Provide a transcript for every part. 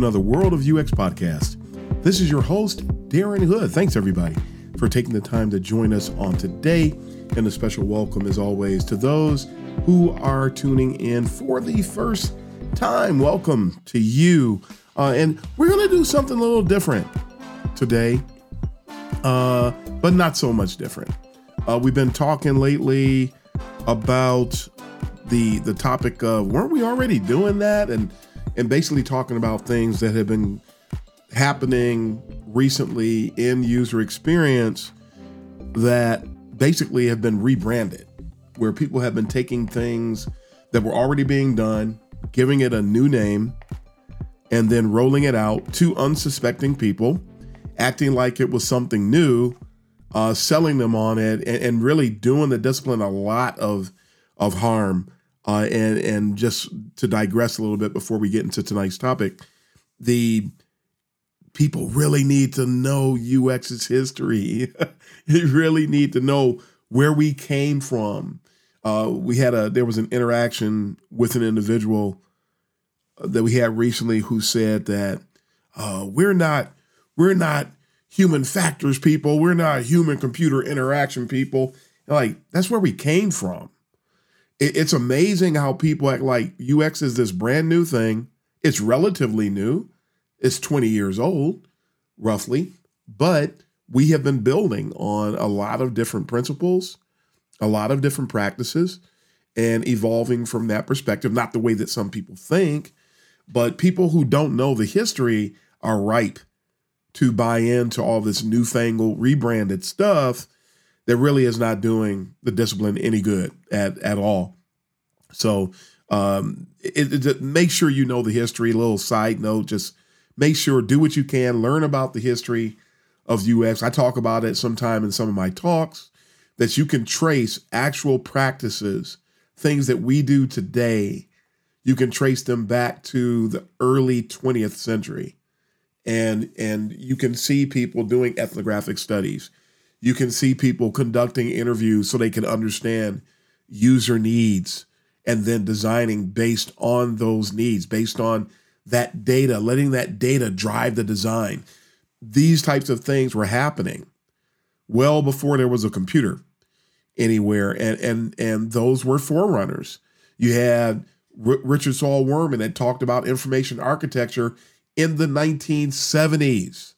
Another World of UX podcast. This is your host, Darren Hood. Thanks, everybody, for taking the time to join us on today. And a special welcome, as always, to those who are tuning in for the first time. Welcome to you. Uh, and we're going to do something a little different today, uh, but not so much different. Uh, we've been talking lately about the the topic of weren't we already doing that and and basically talking about things that have been happening recently in user experience that basically have been rebranded, where people have been taking things that were already being done, giving it a new name, and then rolling it out to unsuspecting people, acting like it was something new, uh, selling them on it, and, and really doing the discipline a lot of of harm uh, and and just to digress a little bit before we get into tonight's topic, the people really need to know UX's history. you really need to know where we came from. Uh, we had a there was an interaction with an individual uh, that we had recently who said that uh, we're not we're not human factors people. We're not human computer interaction people. like that's where we came from it, it's amazing how people act like UX is this brand new thing. It's relatively new. It's 20 years old, roughly, but we have been building on a lot of different principles, a lot of different practices, and evolving from that perspective. Not the way that some people think, but people who don't know the history are ripe to buy into all this newfangled, rebranded stuff that really is not doing the discipline any good at, at all. So um, it, it, make sure you know the history. Little side note, just make sure do what you can, learn about the history of UX. I talk about it sometime in some of my talks that you can trace actual practices, things that we do today. You can trace them back to the early 20th century. And, and you can see people doing ethnographic studies you can see people conducting interviews so they can understand user needs and then designing based on those needs, based on that data, letting that data drive the design. These types of things were happening well before there was a computer anywhere, and and and those were forerunners. You had R- Richard Saul Wurman that talked about information architecture in the 1970s.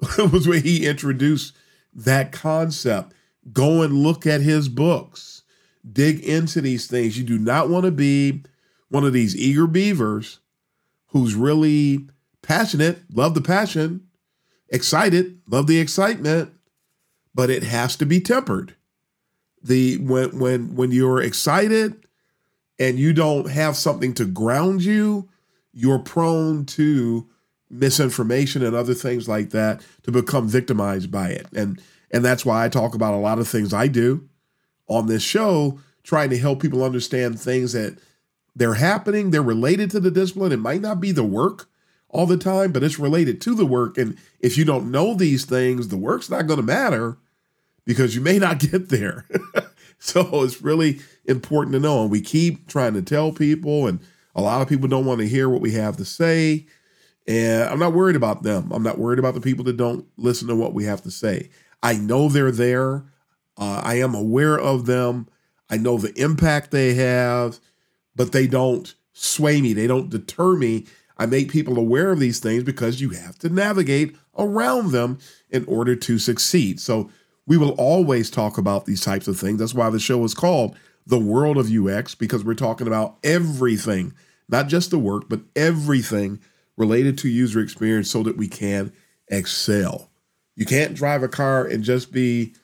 it was when he introduced that concept. Go and look at his books. Dig into these things. You do not want to be one of these eager beavers who's really passionate, love the passion, excited, love the excitement, but it has to be tempered. The when when when you're excited and you don't have something to ground you, you're prone to misinformation and other things like that to become victimized by it. And and that's why I talk about a lot of things I do on this show trying to help people understand things that they're happening, they're related to the discipline. It might not be the work all the time, but it's related to the work and if you don't know these things, the work's not going to matter because you may not get there. so it's really important to know and we keep trying to tell people and a lot of people don't want to hear what we have to say and I'm not worried about them. I'm not worried about the people that don't listen to what we have to say. I know they're there. Uh, I am aware of them. I know the impact they have, but they don't sway me. They don't deter me. I make people aware of these things because you have to navigate around them in order to succeed. So we will always talk about these types of things. That's why the show is called The World of UX, because we're talking about everything, not just the work, but everything related to user experience so that we can excel. You can't drive a car and just be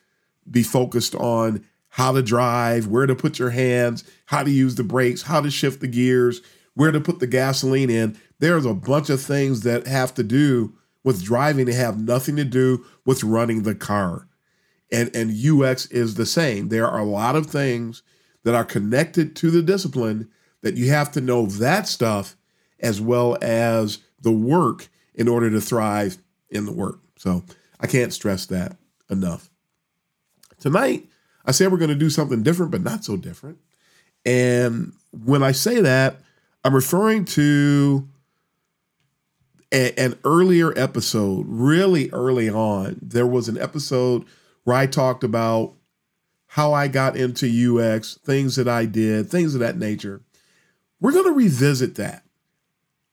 be focused on how to drive, where to put your hands, how to use the brakes, how to shift the gears, where to put the gasoline in. There's a bunch of things that have to do with driving that have nothing to do with running the car. And, and UX is the same. There are a lot of things that are connected to the discipline that you have to know that stuff as well as the work in order to thrive in the work. So I can't stress that enough. Tonight, I said we're going to do something different, but not so different. And when I say that, I'm referring to a, an earlier episode, really early on. There was an episode where I talked about how I got into UX, things that I did, things of that nature. We're going to revisit that.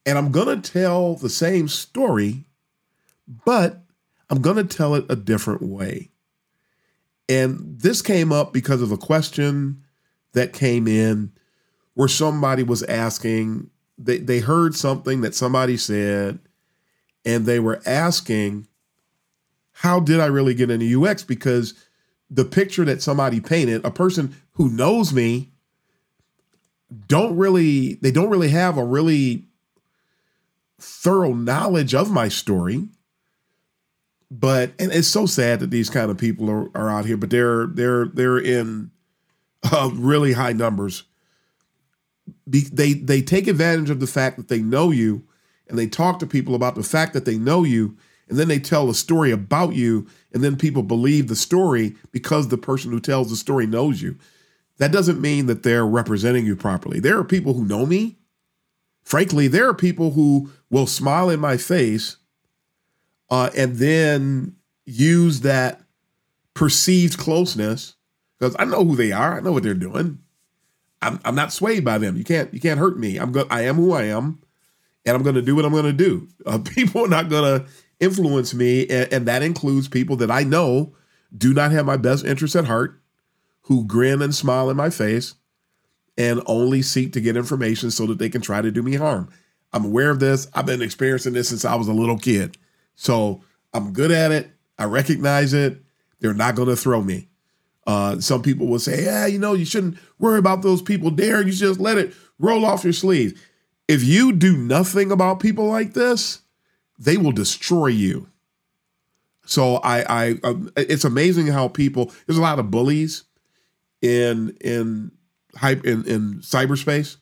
And I'm going to tell the same story, but I'm going to tell it a different way. And this came up because of a question that came in where somebody was asking, they, they heard something that somebody said, and they were asking, How did I really get into UX? Because the picture that somebody painted, a person who knows me, don't really, they don't really have a really thorough knowledge of my story but and it's so sad that these kind of people are, are out here, but they're they're they're in uh, really high numbers. Be, they they take advantage of the fact that they know you, and they talk to people about the fact that they know you, and then they tell a story about you, and then people believe the story because the person who tells the story knows you. That doesn't mean that they're representing you properly. There are people who know me. Frankly, there are people who will smile in my face uh, and then use that perceived closeness because I know who they are. I know what they're doing. I'm, I'm not swayed by them. You can't you can't hurt me. I'm go- I am who I am, and I'm going to do what I'm going to do. Uh, people are not going to influence me, and, and that includes people that I know do not have my best interests at heart, who grin and smile in my face, and only seek to get information so that they can try to do me harm. I'm aware of this. I've been experiencing this since I was a little kid. So I'm good at it. I recognize it. They're not going to throw me. Uh, some people will say, yeah, you know, you shouldn't worry about those people, there. You just let it roll off your sleeve. If you do nothing about people like this, they will destroy you. So I, I, uh, it's amazing how people. There's a lot of bullies in in hype in in cyberspace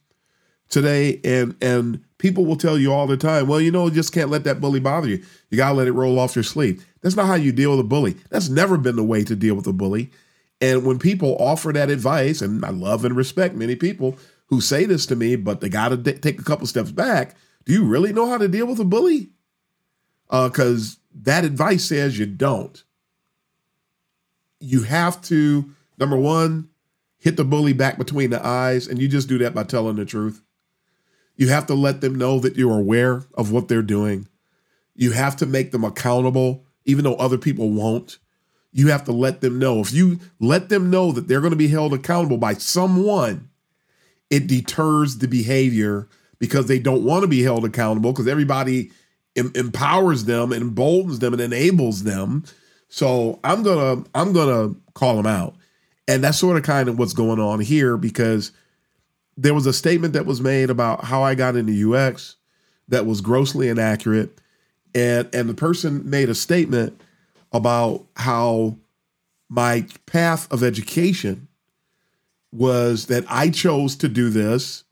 today, and and people will tell you all the time, well, you know, you just can't let that bully bother you. You got to let it roll off your sleeve. That's not how you deal with a bully. That's never been the way to deal with a bully. And when people offer that advice, and I love and respect many people who say this to me, but they got to d- take a couple steps back. Do you really know how to deal with a bully? Because uh, that advice says you don't. You have to, number one, hit the bully back between the eyes, and you just do that by telling the truth. You have to let them know that you're aware of what they're doing. You have to make them accountable, even though other people won't. You have to let them know. If you let them know that they're going to be held accountable by someone, it deters the behavior because they don't want to be held accountable because everybody em- empowers them and emboldens them and enables them. So I'm gonna I'm gonna call them out, and that's sort of kind of what's going on here because there was a statement that was made about how I got into UX that was grossly inaccurate. And, and the person made a statement about how my path of education was that I chose to do this.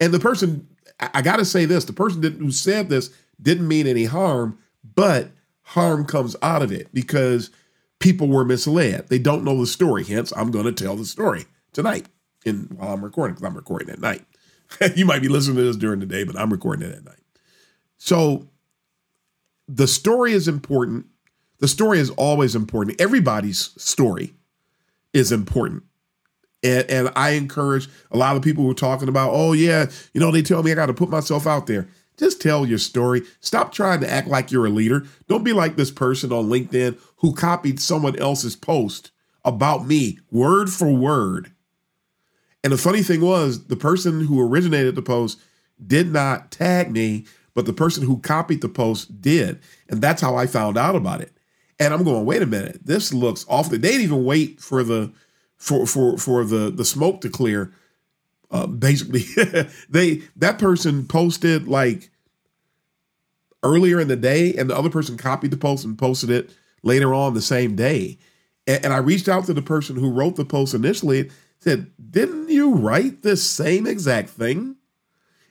And the person, I got to say this the person who said this didn't mean any harm, but harm comes out of it because people were misled. They don't know the story. Hence, I'm going to tell the story tonight in while I'm recording because I'm recording at night. you might be listening to this during the day, but I'm recording it at night. So the story is important. The story is always important. Everybody's story is important. And, and I encourage a lot of people who are talking about, oh, yeah, you know, they tell me I got to put myself out there. Just tell your story. Stop trying to act like you're a leader. Don't be like this person on LinkedIn who copied someone else's post about me, word for word and the funny thing was, the person who originated the post did not tag me, but the person who copied the post did. And that's how I found out about it. And I'm going, wait a minute, this looks awful. They didn't even wait for the for for for the the smoke to clear. Uh, basically, they that person posted like earlier in the day, and the other person copied the post and posted it later on the same day. And, and I reached out to the person who wrote the post initially. And said, "Didn't you write this same exact thing?"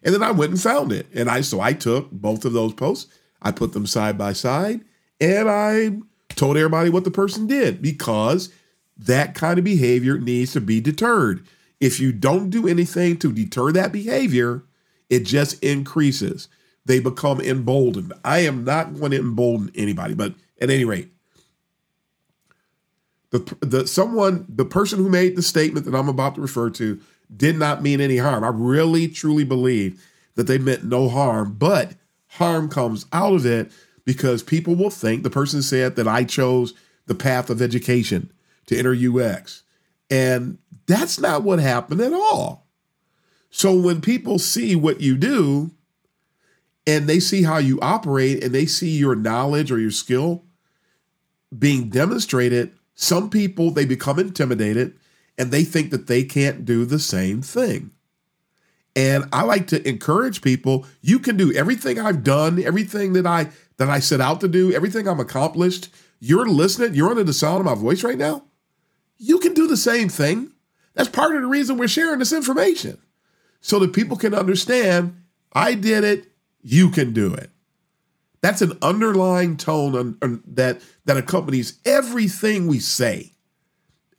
And then I went and found it, and I so I took both of those posts, I put them side by side, and I told everybody what the person did because that kind of behavior needs to be deterred. If you don't do anything to deter that behavior, it just increases. They become emboldened. I am not going to embolden anybody, but at any rate, the, the someone, the person who made the statement that I'm about to refer to did not mean any harm. I really truly believe that they meant no harm, but harm comes out of it because people will think the person said that I chose the path of education to enter UX. And that's not what happened at all. So when people see what you do and they see how you operate and they see your knowledge or your skill being demonstrated, some people they become intimidated and they think that they can't do the same thing. And I like to encourage people, you can do everything I've done, everything that I that I set out to do, everything I'm accomplished. You're listening, you're under the sound of my voice right now. You can do the same thing. That's part of the reason we're sharing this information. So that people can understand, I did it, you can do it. That's an underlying tone on, on, that that accompanies everything we say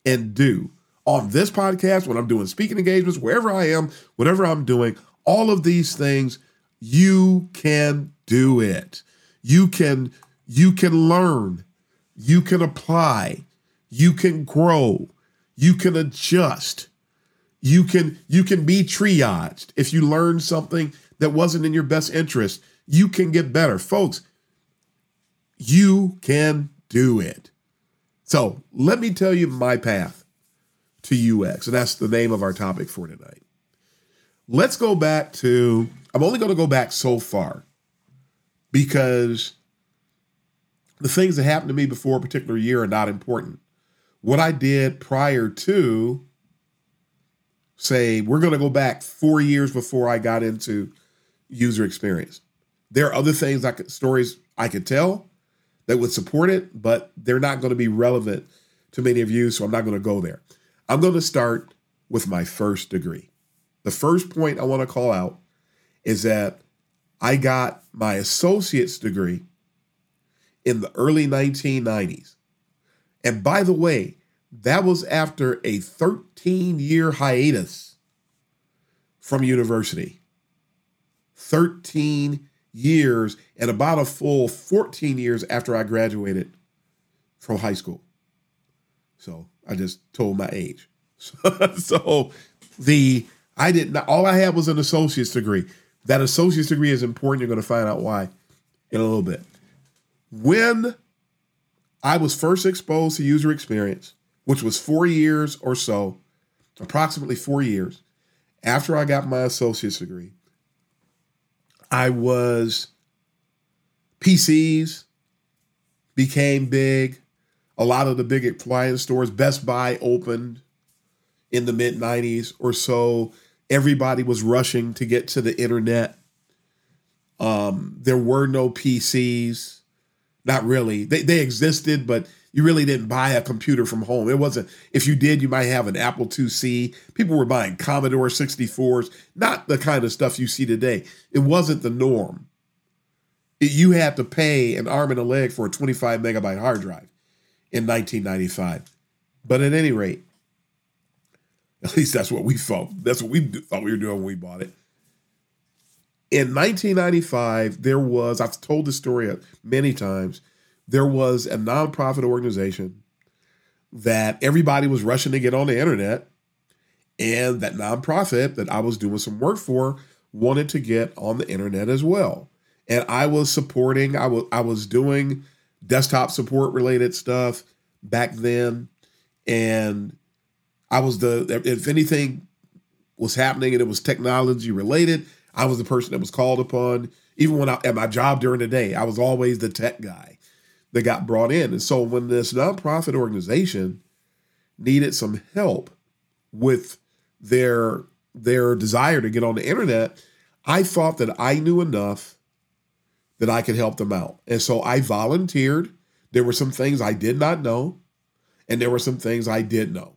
and do on this podcast, when I'm doing speaking engagements, wherever I am, whatever I'm doing, all of these things, you can do it. You can you can learn, you can apply, you can grow, you can adjust. You can you can be triaged. If you learn something that wasn't in your best interest, you can get better. Folks, you can do it. So, let me tell you my path to UX. And that's the name of our topic for tonight. Let's go back to, I'm only going to go back so far because the things that happened to me before a particular year are not important. What I did prior to, say, we're going to go back four years before I got into user experience. There are other things could, stories I could tell that would support it, but they're not going to be relevant to many of you, so I'm not going to go there. I'm going to start with my first degree. The first point I want to call out is that I got my associate's degree in the early 1990s. And by the way, that was after a 13 year hiatus from university. 13 years and about a full 14 years after I graduated from high school. So I just told my age. so the I didn't all I had was an associate's degree. That associate's degree is important. You're going to find out why in a little bit. When I was first exposed to user experience, which was four years or so, approximately four years after I got my associate's degree, I was PCs became big a lot of the big appliance stores, Best Buy opened in the mid 90s or so. Everybody was rushing to get to the internet. Um, there were no PCs. Not really. They, they existed, but you really didn't buy a computer from home. It wasn't, if you did, you might have an Apple IIc. People were buying Commodore 64s, not the kind of stuff you see today. It wasn't the norm. It, you had to pay an arm and a leg for a 25 megabyte hard drive in 1995. But at any rate, at least that's what we thought. That's what we thought we were doing when we bought it. In 1995, there was, I've told this story many times, there was a nonprofit organization that everybody was rushing to get on the internet. And that nonprofit that I was doing some work for wanted to get on the internet as well. And I was supporting, I was I was doing desktop support related stuff back then. And I was the, if anything was happening and it was technology related, I was the person that was called upon. Even when I, at my job during the day, I was always the tech guy that got brought in. And so when this nonprofit organization needed some help with their their desire to get on the internet, I thought that I knew enough that I could help them out. And so I volunteered. There were some things I did not know, and there were some things I did know.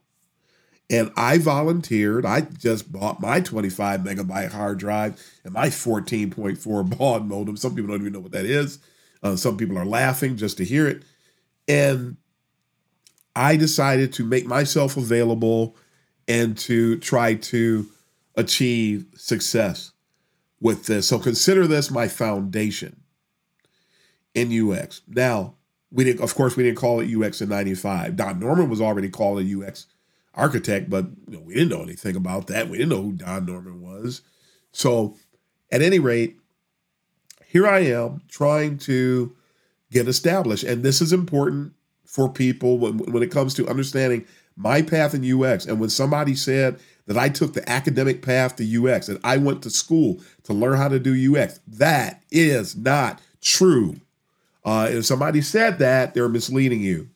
And I volunteered. I just bought my 25 megabyte hard drive and my 14.4 baud modem. Some people don't even know what that is. Uh, some people are laughing just to hear it. And I decided to make myself available and to try to achieve success with this. So consider this my foundation in UX. Now, we didn't, of course, we didn't call it UX in 95. Don Norman was already called a UX architect, but you know, we didn't know anything about that. We didn't know who Don Norman was. So, at any rate, here I am trying to get established. And this is important for people when, when it comes to understanding my path in UX. And when somebody said that I took the academic path to UX, that I went to school to learn how to do UX, that is not true. Uh, if somebody said that, they're misleading you.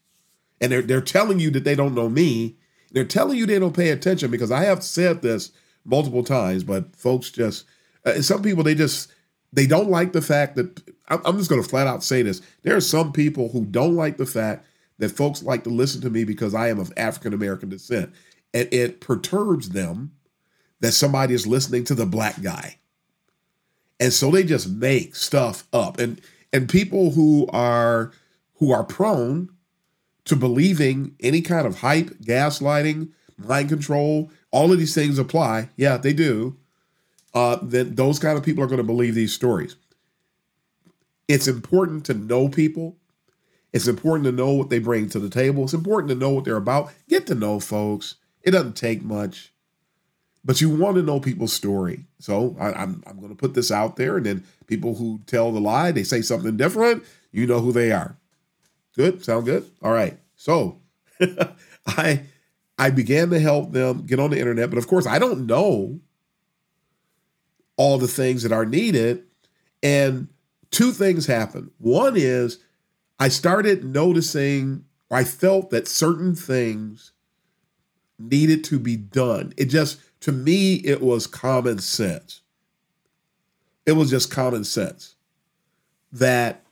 And they're, they're telling you that they don't know me. They're telling you they don't pay attention because I have said this multiple times, but folks just, uh, some people, they just, they don't like the fact that, I'm just going to flat out say this. There are some people who don't like the fact that folks like to listen to me because I am of African American descent. And it perturbs them that somebody is listening to the black guy. And so they just make stuff up. And and people who are who are prone to believing any kind of hype, gaslighting, mind control, all of these things apply. Yeah, they do. Uh, then those kind of people are going to believe these stories. It's important to know people. It's important to know what they bring to the table. It's important to know what they're about. Get to know folks. It doesn't take much, but you want to know people's story. So I, I'm I'm going to put this out there, and then people who tell the lie, they say something different. You know who they are. Good. Sound good. All right. So I I began to help them get on the internet, but of course I don't know all the things that are needed. And two things happen. One is I started noticing, I felt that certain things needed to be done. It just, to me, it was common sense. It was just common sense that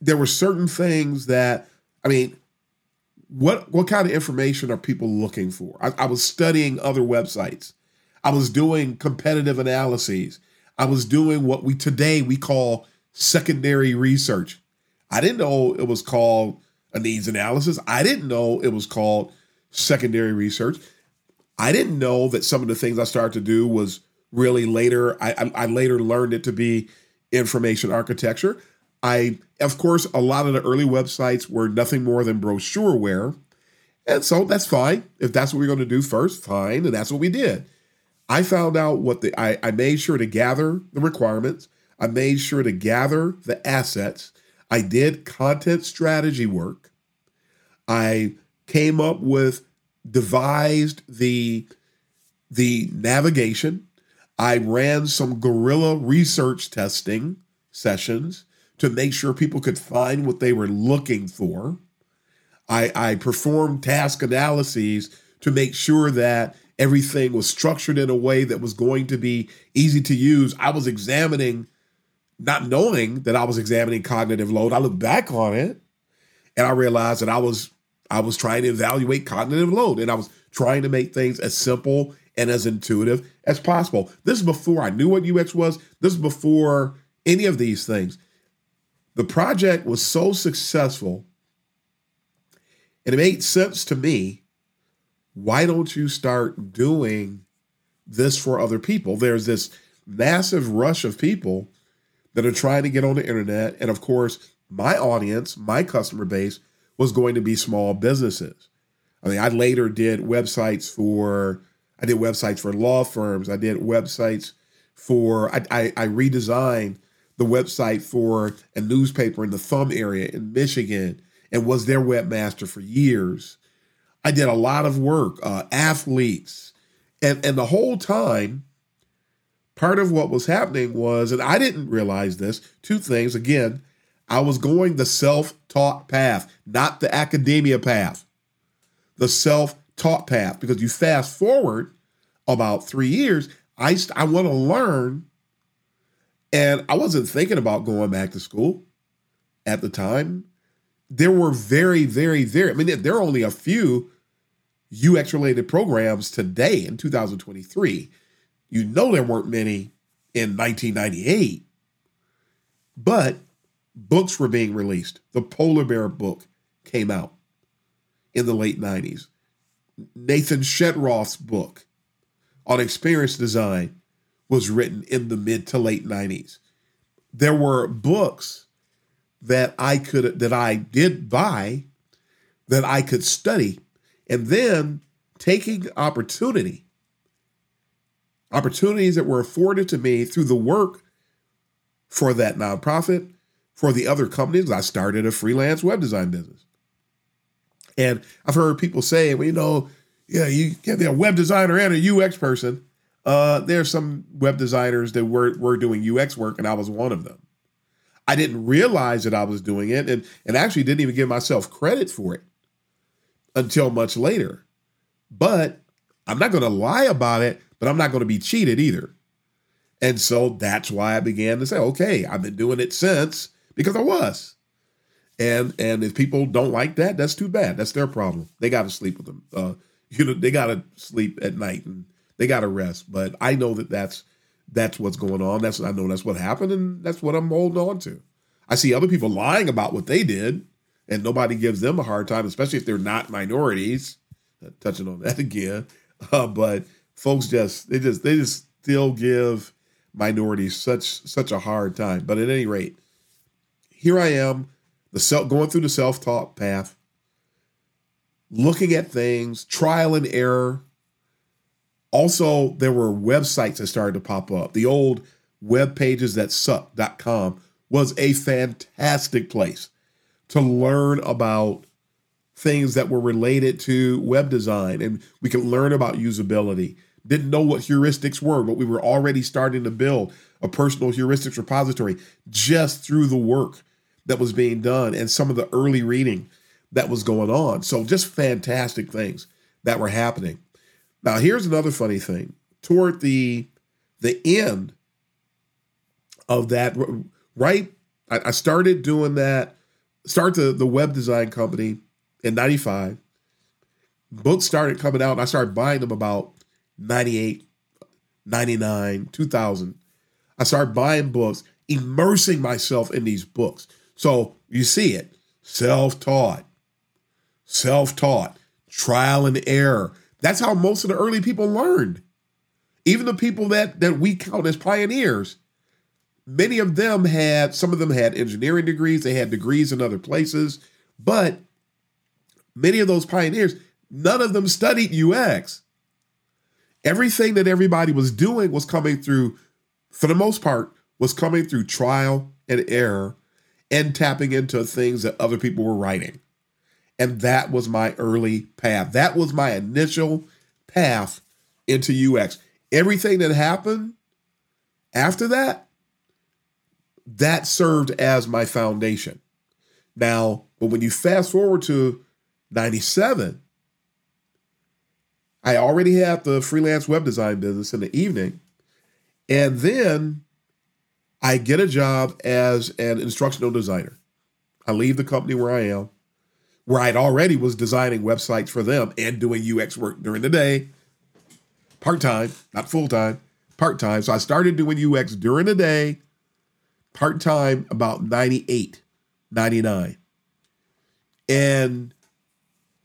there were certain things that, I mean, what what kind of information are people looking for? I, I was studying other websites. I was doing competitive analyses. I was doing what we today we call secondary research. I didn't know it was called a needs analysis. I didn't know it was called secondary research. I didn't know that some of the things I started to do was really later. I, I, I later learned it to be information architecture. I, of course, a lot of the early websites were nothing more than brochureware. And so that's fine. If that's what we're going to do first, fine. And that's what we did. I found out what the, I, I made sure to gather the requirements. I made sure to gather the assets. I did content strategy work. I came up with, devised the, the navigation. I ran some guerrilla research testing sessions to make sure people could find what they were looking for. I, I performed task analyses to make sure that everything was structured in a way that was going to be easy to use. I was examining, not knowing that I was examining cognitive load. I look back on it and I realized that I was I was trying to evaluate cognitive load and I was trying to make things as simple and as intuitive as possible. This is before I knew what UX was. This is before any of these things. The project was so successful and it made sense to me. Why don't you start doing this for other people? There's this massive rush of people that are trying to get on the internet. And of course, my audience, my customer base was going to be small businesses. I mean, I later did websites for, I did websites for law firms. I did websites for, I, I, I redesigned the website for a newspaper in the thumb area in Michigan and was their webmaster for years. I did a lot of work, uh, athletes, and and the whole time, part of what was happening was, and I didn't realize this. Two things. Again, I was going the self-taught path, not the academia path. the self taught path because you fast forward about three years, I, I want to learn. And I wasn't thinking about going back to school at the time. There were very, very, very, I mean, there are only a few UX related programs today in 2023. You know, there weren't many in 1998, but books were being released. The Polar Bear book came out in the late 90s. Nathan Shedroff's book on experience design was written in the mid to late 90s. There were books that I could that I did buy that I could study and then taking opportunity opportunities that were afforded to me through the work for that nonprofit for the other companies I started a freelance web design business. And I've heard people say well you know yeah you can be a web designer and a UX person. Uh, there's some web designers that were, were doing UX work, and I was one of them. I didn't realize that I was doing it and, and actually didn't even give myself credit for it until much later. But I'm not going to lie about it, but I'm not going to be cheated either. And so that's why I began to say, okay, I've been doing it since because I was. And and if people don't like that, that's too bad. That's their problem. They got to sleep with them. Uh, you know, they got to sleep at night and they got to rest. But I know that that's that's what's going on. That's I know that's what happened, and that's what I'm holding on to. I see other people lying about what they did, and nobody gives them a hard time, especially if they're not minorities. Uh, touching on that again, uh, but folks just they just they just still give minorities such such a hard time. But at any rate, here I am, the self going through the self taught path, looking at things, trial and error, also, there were websites that started to pop up. The old web pages that suck.com was a fantastic place to learn about things that were related to web design and we could learn about usability. Didn't know what heuristics were, but we were already starting to build a personal heuristics repository just through the work that was being done and some of the early reading that was going on. So, just fantastic things that were happening. Now, here's another funny thing. Toward the the end of that, right? I, started doing that, start the, the web design company in 95. Books started coming out, and I started buying them about 98, 99, 2000. I started buying books, immersing myself in these books. So you see it self taught, self taught, trial and error. That's how most of the early people learned. Even the people that that we count as pioneers, many of them had some of them had engineering degrees, they had degrees in other places, but many of those pioneers, none of them studied UX. Everything that everybody was doing was coming through, for the most part, was coming through trial and error and tapping into things that other people were writing. And that was my early path. That was my initial path into UX. Everything that happened after that, that served as my foundation. Now, but when you fast forward to 97, I already had the freelance web design business in the evening. And then I get a job as an instructional designer. I leave the company where I am where I'd already was designing websites for them and doing UX work during the day, part time, not full time, part time. So I started doing UX during the day, part time, about 98, 99. And,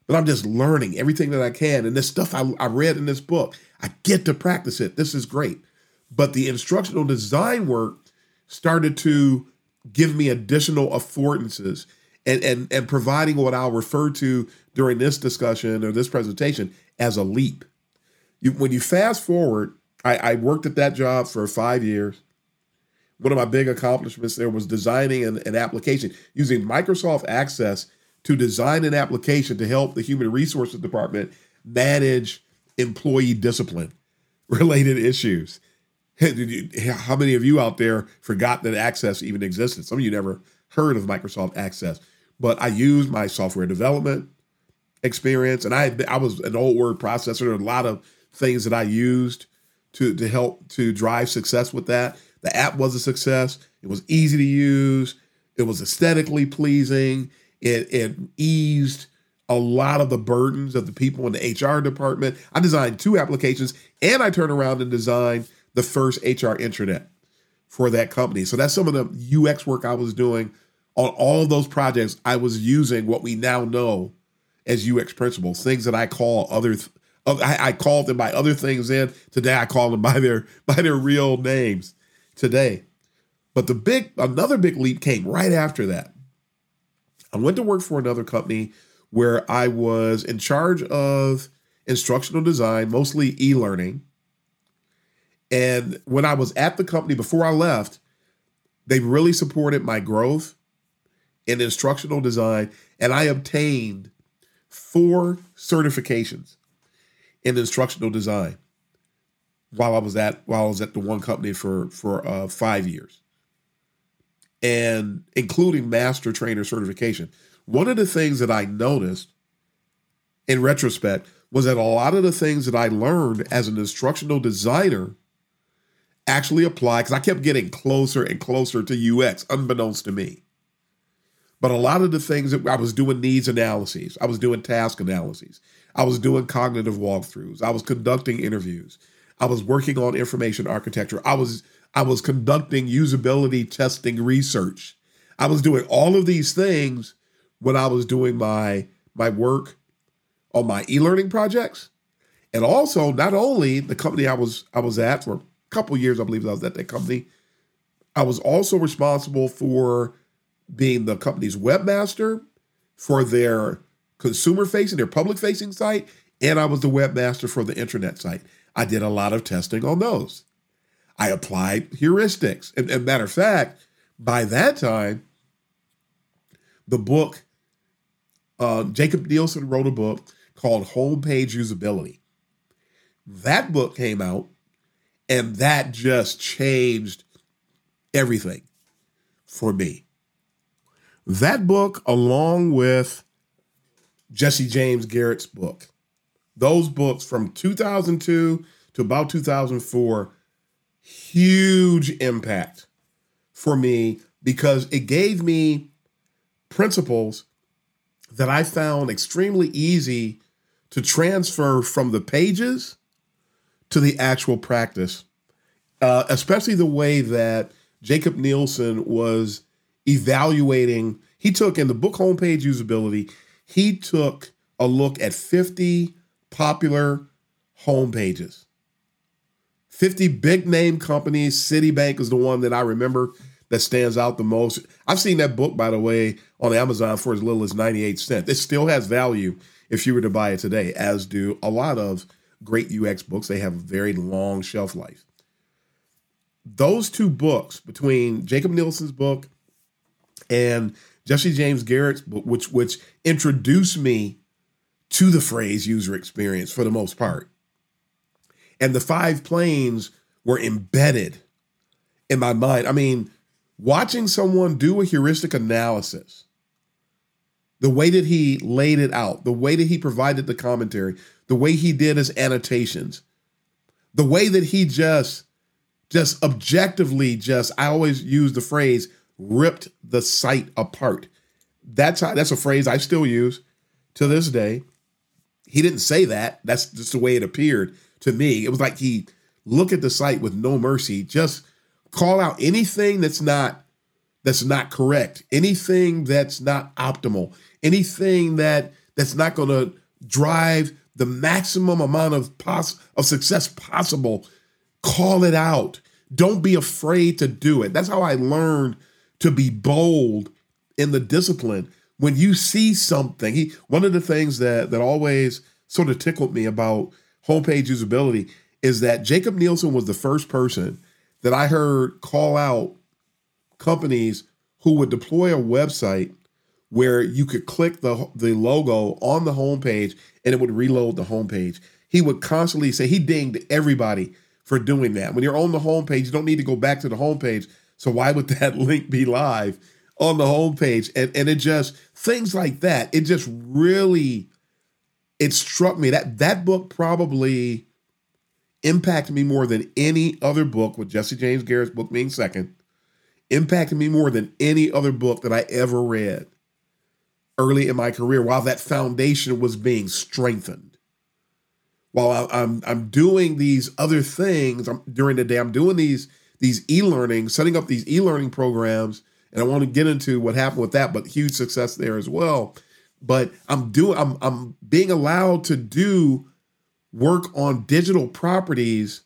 but I'm just learning everything that I can. And this stuff I, I read in this book, I get to practice it. This is great. But the instructional design work started to give me additional affordances and, and, and providing what I'll refer to during this discussion or this presentation as a leap. You, when you fast forward, I, I worked at that job for five years. One of my big accomplishments there was designing an, an application using Microsoft Access to design an application to help the human resources department manage employee discipline related issues. How many of you out there forgot that Access even existed? Some of you never heard of Microsoft Access. But I used my software development experience, and I I was an old word processor. There were a lot of things that I used to to help to drive success with that. The app was a success. It was easy to use. It was aesthetically pleasing. It it eased a lot of the burdens of the people in the HR department. I designed two applications and I turned around and designed the first HR intranet for that company. So that's some of the UX work I was doing on all of those projects. I was using what we now know as UX principles, things that I call other. I, I called them by other things then. Today I call them by their by their real names. Today, but the big another big leap came right after that. I went to work for another company where I was in charge of instructional design, mostly e-learning. And when I was at the company before I left, they really supported my growth in instructional design and I obtained four certifications in instructional design while I was at while I was at the one company for for uh, five years, and including master trainer certification. One of the things that I noticed in retrospect was that a lot of the things that I learned as an instructional designer actually apply because I kept getting closer and closer to UX, unbeknownst to me. But a lot of the things that I was doing needs analyses, I was doing task analyses, I was doing cognitive walkthroughs, I was conducting interviews, I was working on information architecture, I was I was conducting usability testing research. I was doing all of these things when I was doing my my work on my e-learning projects. And also not only the company I was I was at for a couple years, I believe I was at that company, I was also responsible for being the company's webmaster for their consumer facing, their public facing site, and I was the webmaster for the internet site. I did a lot of testing on those. I applied heuristics. And, and matter of fact, by that time, the book, uh, Jakob Nielsen wrote a book called Homepage Usability. That book came out, and that just changed everything for me. That book, along with Jesse James Garrett's book, those books from 2002 to about 2004, huge impact for me because it gave me principles that I found extremely easy to transfer from the pages to the actual practice, uh, especially the way that Jakob Nielsen was evaluating. He took in the book homepage usability, he took a look at 50 popular homepages. 50 big name companies. Citibank is the one that I remember that stands out the most. I've seen that book, by the way, on Amazon for as little as 98 cents. It still has value if you were to buy it today, as do a lot of great UX books. They have a very long shelf life. Those two books, between Jakob Nielsen's book and Jesse James Garrett's book, which which introduced me to the phrase user experience for the most part. And the five planes were embedded in my mind. I mean, watching someone do a heuristic analysis, the way that he laid it out, the way that he provided the commentary, the way he did his annotations, the way that he just just objectively just I always use the phrase ripped the site apart. That's how, that's a phrase I still use to this day. He didn't say that. That's just the way it appeared to me. It was like he look at the site with no mercy, just call out anything that's not that's not correct, anything that's not optimal, anything that that's not going to drive the maximum amount of pos- of success possible. Call it out. Don't be afraid to do it. That's how I learned to be bold in the discipline. When you see something, he one of the things that that always sort of tickled me about homepage usability is that Jakob Nielsen was the first person that I heard call out companies who would deploy a website where you could click the the logo on the homepage and it would reload the homepage. He would constantly say he dinged everybody for doing that. When you're on the homepage, you don't need to go back to the homepage so why would that link be live on the homepage? And and it just things like that. It just really it struck me that that book probably impacted me more than any other book, with Jesse James Garrett's book being second, impacted me more than any other book that I ever read early in my career while that foundation was being strengthened. While I'm I'm doing these other things I'm, during the day, I'm doing these these e-learning, setting up these e-learning programs, and I want to get into what happened with that, but huge success there as well. But I'm doing I'm I'm being allowed to do work on digital properties,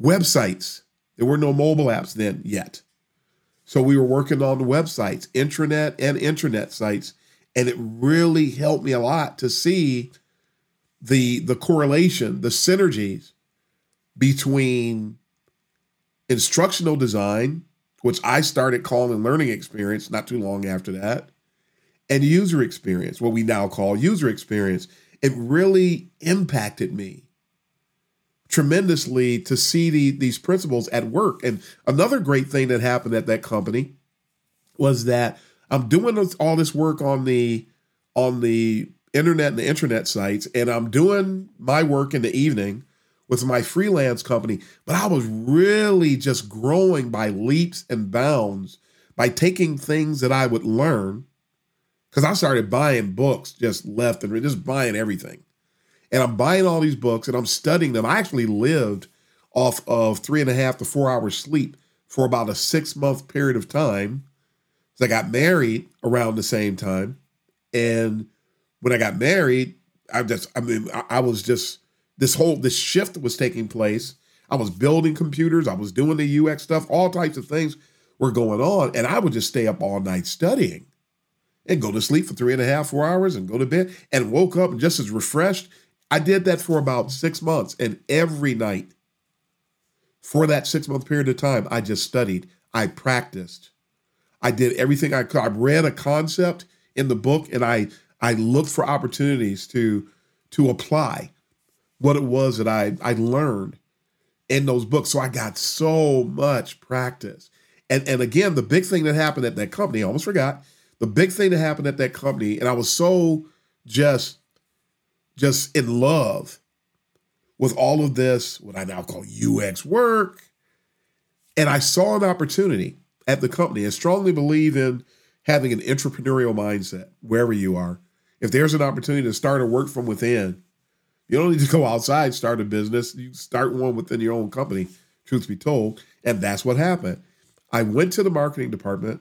websites. There were no mobile apps then yet. So we were working on the websites, intranet and internet sites, and it really helped me a lot to see the the correlation, the synergies between instructional design, which I started calling learning experience not too long after that, and user experience, what we now call user experience. It really impacted me tremendously to see the, these principles at work. And another great thing that happened at that company was that I'm doing all this work on the on the internet and the internet sites, and I'm doing my work in the evening with my freelance company. But I was really just growing by leaps and bounds by taking things that I would learn. Because I started buying books just left and just buying everything. And I'm buying all these books and I'm studying them. I actually lived off of three and a half to four hours sleep for about a six month period of time. So I got married around the same time. And when I got married, I just, I mean, I was just, this whole, this shift was taking place. I was building computers, I was doing the UX stuff, all types of things were going on. And I would just stay up all night studying and go to sleep for three and a half, four hours and go to bed and woke up just as refreshed I did that for about six months, and every night for that six month period of time, I just studied. I practiced. I did everything I could. I read a concept in the book, and I I looked for opportunities to to apply what it was that I I learned in those books. So I got so much practice. And and again, the big thing that happened at that company, I almost forgot. The big thing that happened at that company, and I was so just just in love with all of this, what I now call UX work. And I saw an opportunity at the company and strongly believe in having an entrepreneurial mindset wherever you are. If there's an opportunity to start a work from within, you don't need to go outside, start a business. You start one within your own company, truth be told. And that's what happened. I went to the marketing department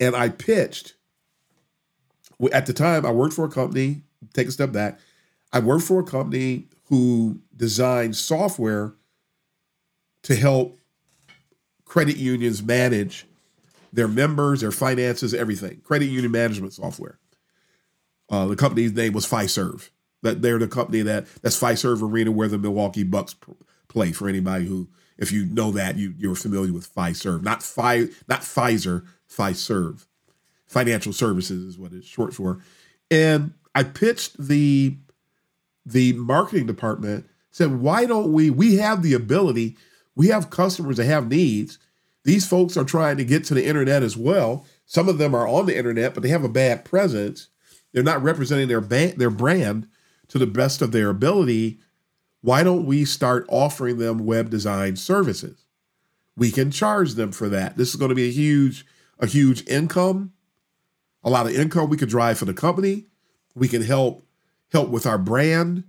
and I pitched. At the time, I worked for a company, take a step back. I worked for a company who designed software to help credit unions manage their members, their finances, everything. Credit union management software. Uh, the company's name was Fiserv. That they're the company that that's Fiserv Arena where the Milwaukee Bucks play. For anybody who, if you know that, you you're familiar with Fiserv, not Fi, not Pfizer, Fiserv. Financial Services is what it's short for. And I pitched the the marketing department said, why don't we? We have the ability, we have customers that have needs. These folks are trying to get to the internet as well. Some of them are on the internet, but they have a bad presence. They're not representing their ba- their brand to the best of their ability. Why don't we start offering them web design services? We can charge them for that. This is going to be a huge a huge income, a lot of income we could drive for the company. We can help help with our brand.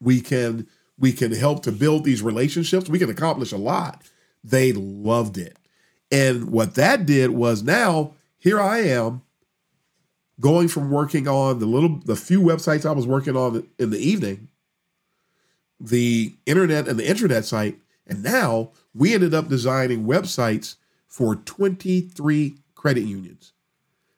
We can we can help to build these relationships. We can accomplish a lot. They loved it. And what that did was now here I am going from working on the little the few websites I was working on in the evening, the internet and the internet site, and now we ended up designing websites for 23 credit unions.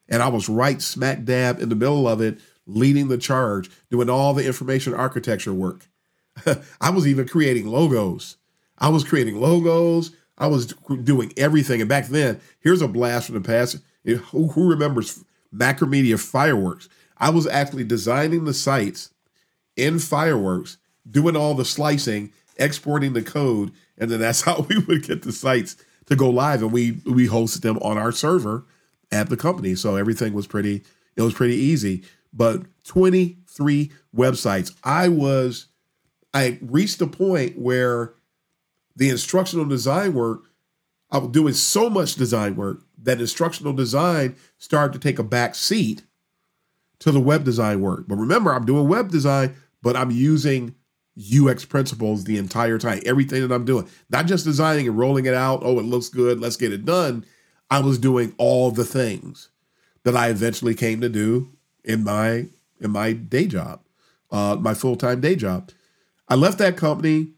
And I was right smack dab in the middle of it leading the charge, doing all the information architecture work. I was even creating logos. I was creating logos. I was doing everything. And back then, here's a blast from the past. Who, who remembers Macromedia Fireworks? I was actually designing the sites in Fireworks, doing all the slicing, exporting the code, and then that's how we would get the sites to go live. And we we hosted them on our server at the company. So everything was pretty, it was pretty easy but 23 websites. I was, I reached a point where the instructional design work, I was doing so much design work that instructional design started to take a back seat to the web design work. But remember, I'm doing web design, but I'm using UX principles the entire time. Everything that I'm doing, not just designing and rolling it out. Oh, it looks good. Let's get it done. I was doing all the things that I eventually came to do in my in my day job, uh, my full time day job. I left that company,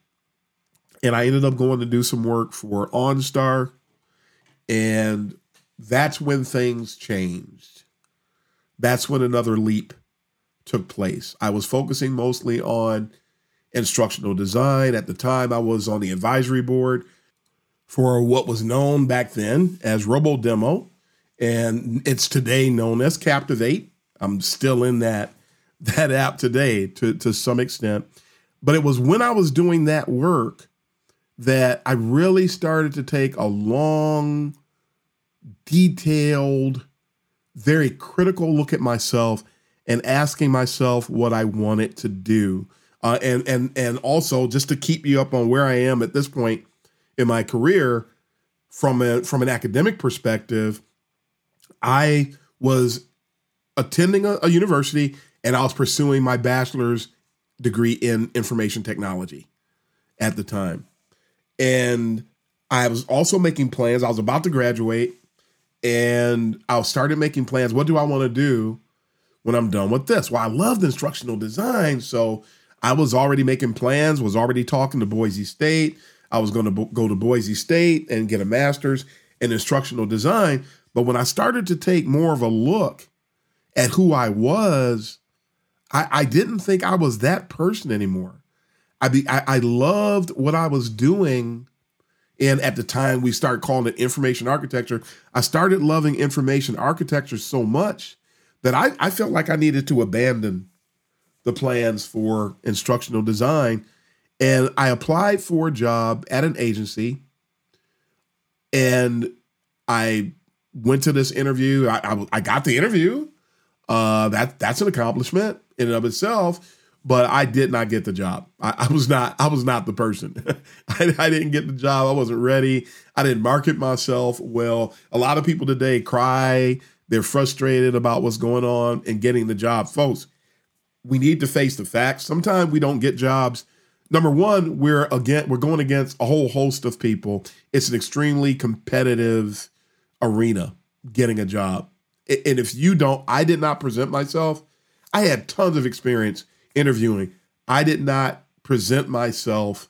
and I ended up going to do some work for OnStar, and that's when things changed. That's when another leap took place. I was focusing mostly on instructional design. At the time, I was on the advisory board for what was known back then as RoboDemo, and it's today known as Captivate. I'm still in that that app today to to some extent, but it was when I was doing that work that I really started to take a long, detailed, very critical look at myself and asking myself what I wanted to do. Uh, and and and also just to keep you up on where I am at this point in my career from a from an academic perspective, I was attending a, a university and I was pursuing my bachelor's degree in information technology at the time, and I was also making plans. I was about to graduate, and I started making plans. What do I want to do when I'm done with this? Well, I loved instructional design, so I was already making plans, was already talking to Boise State. I was going to bo- go to Boise State and get a master's in instructional design. But when I started to take more of a look at who I was, I, I didn't think I was that person anymore. I, be, I, I loved what I was doing. And at the time, we started calling it information architecture. I started loving information architecture so much that I, I felt like I needed to abandon the plans for instructional design. And I applied for a job at an agency and I went to this interview. I, I, I got the interview. Uh, that that's an accomplishment in and of itself. But I did not get the job. I, I was not. I was not the person. I, I didn't get the job. I wasn't ready. I didn't market myself well. A lot of people today cry. They're frustrated about what's going on and getting the job, folks we need to face the facts. Sometimes we don't get jobs. Number one, we're again we're going against a whole host of people. It's an extremely competitive arena getting a job. And if you don't, I did not present myself. I had tons of experience interviewing. I did not present myself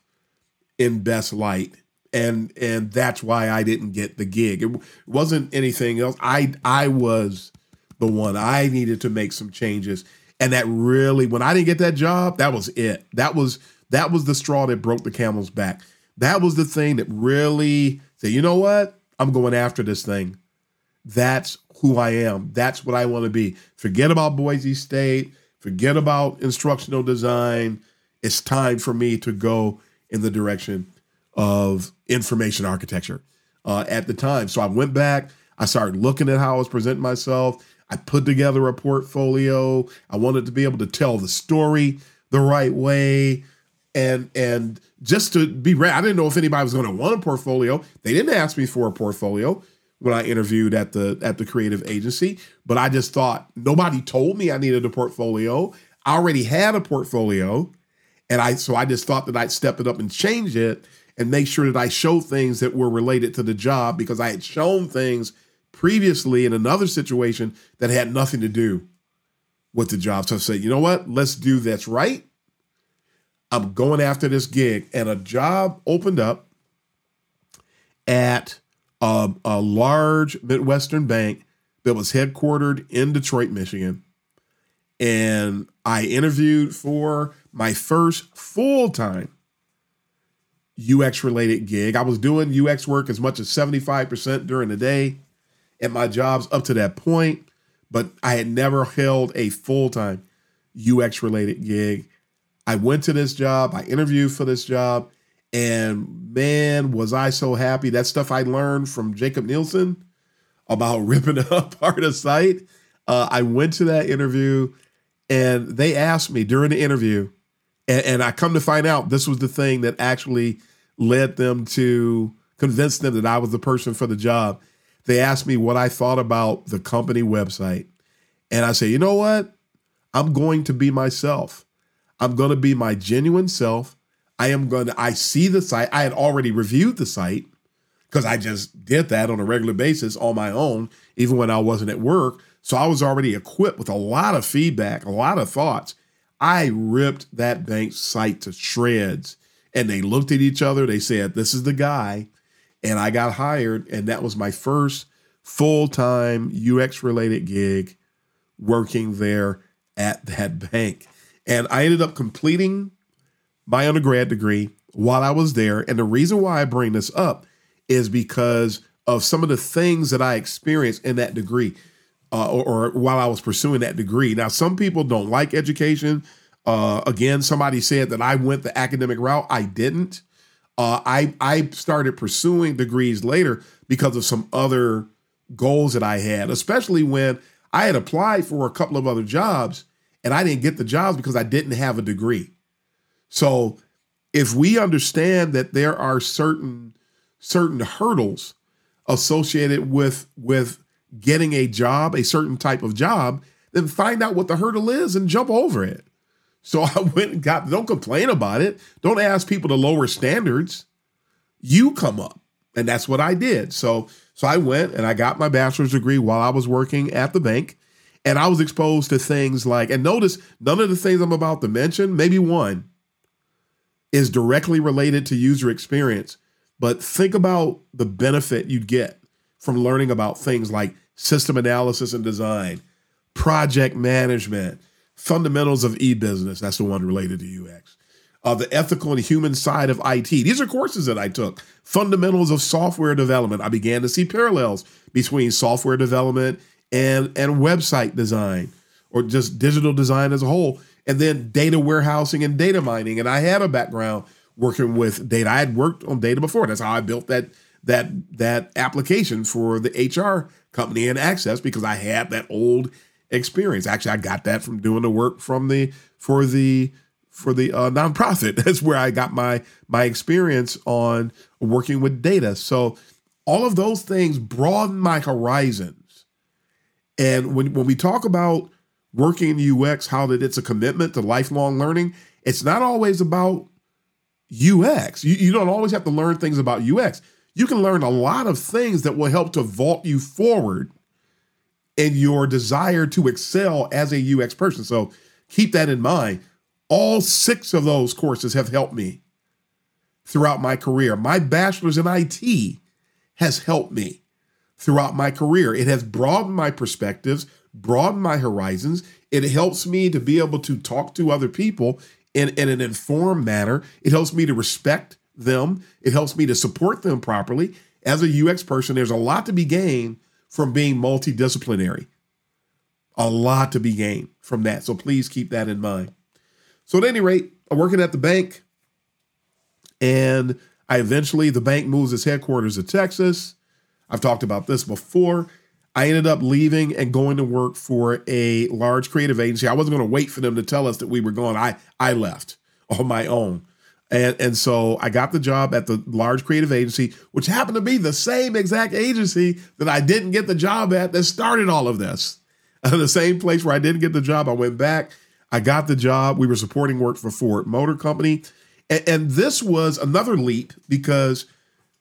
in best light. And and that's why I didn't get the gig. It wasn't anything else. I I was the one. I needed to make some changes and that really when I didn't get that job, that was it. That was that was the straw that broke the camel's back. That was the thing that really said, you know what? I'm going after this thing. That's who I am. That's what I want to be. Forget about Boise State. Forget about instructional design. It's time for me to go in the direction of information architecture uh, at the time. So I went back. I started looking at how I was presenting myself. I put together a portfolio. I wanted to be able to tell the story the right way. And and just to be right, I didn't know if anybody was going to want a portfolio. They didn't ask me for a portfolio when I interviewed at the at the creative agency, but I just thought nobody told me I needed a portfolio. I already had a portfolio, and I so I just thought that I'd step it up and change it and make sure that I show things that were related to the job because I had shown things previously in another situation that had nothing to do with the job. So I said, you know what? Let's do this right. I'm going after this gig. And a job opened up at a, large Midwestern bank that was headquartered in Detroit, Michigan. And I interviewed for my first full time UX related gig. I was doing UX work as much as 75% during the day at my jobs up to that point, but I had never held a full time UX related gig. I went to this job, I interviewed for this job, and man, was I so happy. That stuff I learned from Jakob Nielsen about ripping up part of site. Uh, I went to that interview And they asked me during the interview, and, and I come to find out this was the thing that actually led them to convince them that I was the person for the job. They asked me what I thought about the company website. And I said, you know what? I'm going to be myself. I'm going to be my genuine self. I am going to, I see the site. I had already reviewed the site because I just did that on a regular basis on my own, even when I wasn't at work. So I was already equipped with a lot of feedback, a lot of thoughts. I ripped that bank's site to shreds. And they looked at each other. They said, This is the guy. And I got hired. And that was my first full time UX related gig working there at that bank. And I ended up completing my undergrad degree while I was there. And the reason why I bring this up is because of some of the things that I experienced in that degree. Uh, or, or, while I was pursuing that degree. Now, some people don't like education. Uh, again, somebody said that I went the academic route. I didn't. Uh, I I started pursuing degrees later because of some other goals that I had, especially when I had applied for a couple of other jobs and I didn't get the jobs because I didn't have a degree. So, if we understand that there are certain certain hurdles associated with with getting a job, a certain type of job, then find out what the hurdle is and jump over it. So I went and got, don't complain about it. Don't ask people to lower standards. You come up. And that's what I did. So, so I went and I got my bachelor's degree while I was working at the bank. And I was exposed to things like, and notice none of the things I'm about to mention, maybe one, is directly related to user experience. But think about the benefit you'd get from learning about things like system analysis and design, project management, fundamentals of e-business. That's the one related to UX. Uh, the ethical and human side of IT. These are courses that I took. Fundamentals of software development. I began to see parallels between software development and and website design, or just digital design as a whole. And then data warehousing and data mining. And I had a background working with data. I had worked on data before. That's how I built that that that application for the HR company and Access because I had that old experience. Actually, I got that from doing the work from the for the for the uh, nonprofit. That's where I got my my experience on working with data. So all of those things broaden my horizons. And when when we talk about working in UX, how that it's a commitment to lifelong learning, it's not always about UX. You, you don't always have to learn things about UX. You can learn a lot of things that will help to vault you forward in your desire to excel as a UX person. So keep that in mind. All six of those courses have helped me throughout my career. My bachelor's in IT has helped me throughout my career. It has broadened my perspectives, broadened my horizons. It helps me to be able to talk to other people in, in an informed manner. It helps me to respect them. It helps me to support them properly. As a UX person, there's a lot to be gained from being multidisciplinary. A lot to be gained from that. So please keep that in mind. So, at any rate, I'm working at the bank, and I eventually, the bank moves its headquarters to Texas. I've talked about this before. I ended up leaving and going to work for a large creative agency. I wasn't going to wait for them to tell us that we were going. I I left on my own. And, and so I got the job at the large creative agency, which happened to be the same exact agency that I didn't get the job at that started all of this. the same place where I didn't get the job, I went back. I got the job. We were supporting work for Ford Motor Company. And, and this was another leap because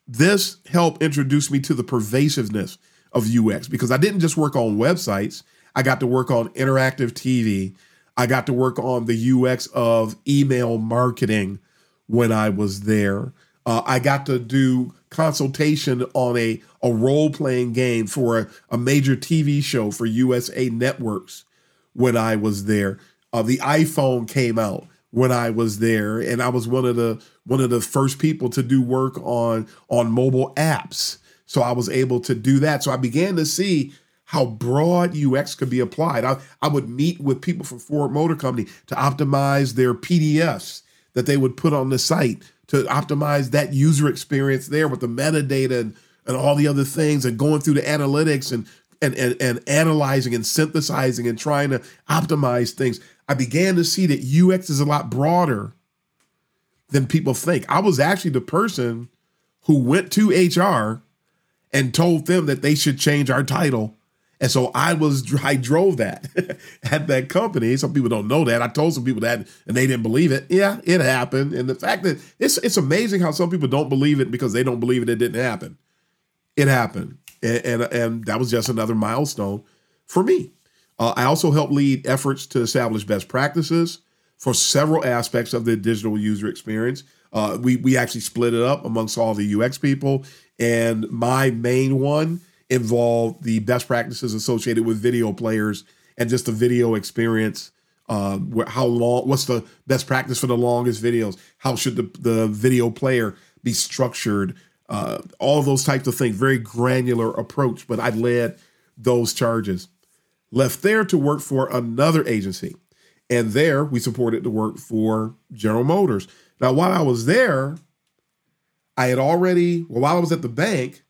this helped introduce me to the pervasiveness of UX because I didn't just work on websites, I got to work on interactive TV. I got to work on the UX of email marketing when I was there. Uh, I got to do consultation on a, a role playing game for a, a, major TV show for USA Networks when I was there. Uh, the iPhone came out when I was there, and I was one of the one of the first people to do work on on mobile apps. So I was able to do that. So I began to see how broad UX could be applied. I, I would meet with people from Ford Motor Company to optimize their PDFs that they would put on the site to optimize that user experience there with the metadata and, and all the other things and going through the analytics and and, and, and analyzing and synthesizing and trying to optimize things, I began to see that UX is a lot broader than people think. I was actually the person who went to HR and told them that they should change our title. And so I was I drove that at that company. Some people don't know that. I told some people that and they didn't believe it. Yeah, it happened. And the fact that it's it's amazing how some people don't believe it because they don't believe it, it didn't happen. It happened. And and, and that was just another milestone for me. Uh, I also helped lead efforts to establish best practices for several aspects of the digital user experience. Uh, we we actually split it up amongst all the UX people, and my main one involved the best practices associated with video players and just the video experience. Uh, how long? What's the best practice for the longest videos? How should the the video player be structured? Uh, all those types of things. Very granular approach, but I led those charges. Left there to work for another agency, and there we supported the work for General Motors. Now, while I was there, I had already, well, while I was at the bank,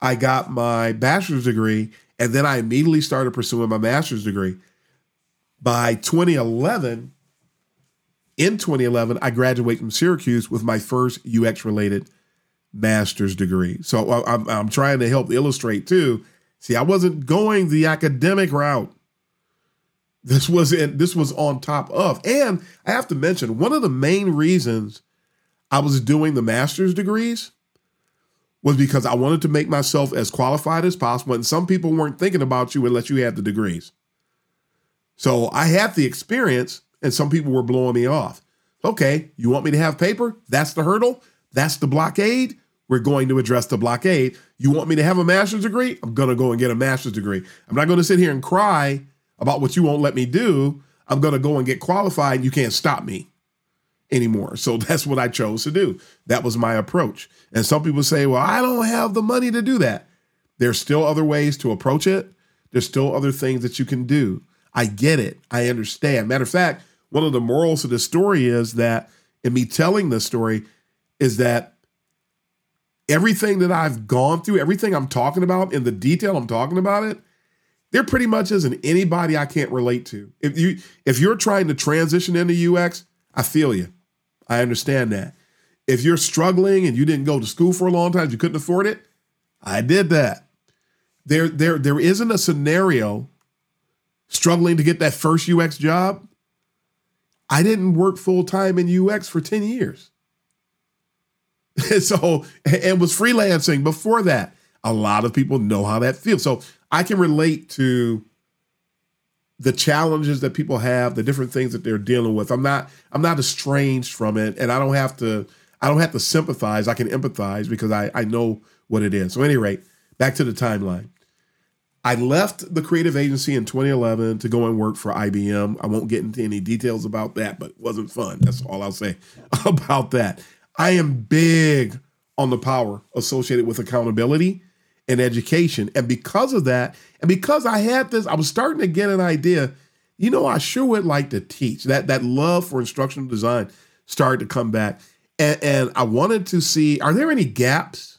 I got my bachelor's degree, and then I immediately started pursuing my master's degree. By 2011, in 2011, I graduated from Syracuse with my first UX related master's degree. So I'm, I'm trying to help illustrate too. See, I wasn't going the academic route. This was in, this was on top of. And I have to mention one of the main reasons I was doing the master's degrees was because I wanted to make myself as qualified as possible. And some people weren't thinking about you unless you had the degrees. So I had the experience, and some people were blowing me off. Okay, you want me to have paper? That's the hurdle. That's the blockade. We're going to address the blockade. You want me to have a master's degree? I'm going to go and get a master's degree. I'm not going to sit here and cry about what you won't let me do. I'm going to go and get qualified. You can't stop me anymore. So that's what I chose to do. That was my approach. And some people say, well, I don't have the money to do that. There's still other ways to approach it. There's still other things that you can do. I get it. I understand. Matter of fact, one of the morals of this story is that in me telling this story is that everything that I've gone through, everything I'm talking about in the detail I'm talking about it, there pretty much isn't anybody I can't relate to. If you if you're trying to transition into UX, I feel you. I understand that. If you're struggling and you didn't go to school for a long time, you couldn't afford it, I did that. There there there isn't a scenario struggling to get that first UX job. I didn't work full time in UX for 10 years. so and was freelancing before that. A lot of people know how that feels. So I can relate to the challenges that people have, the different things that they're dealing with. I'm not I'm not estranged from it, and I don't have to I don't have to sympathize. I can empathize because I I know what it is. So, at any rate, back to the timeline. I left the creative agency in 2011 to go and work for IBM. I won't get into any details about that, but it wasn't fun. That's all I'll say about that. I am big on the power associated with accountability and education. And because of that, and because I had this, I was starting to get an idea, you know, I sure would like to teach. That that love for instructional design started to come back. And, and I wanted to see, are there any gaps?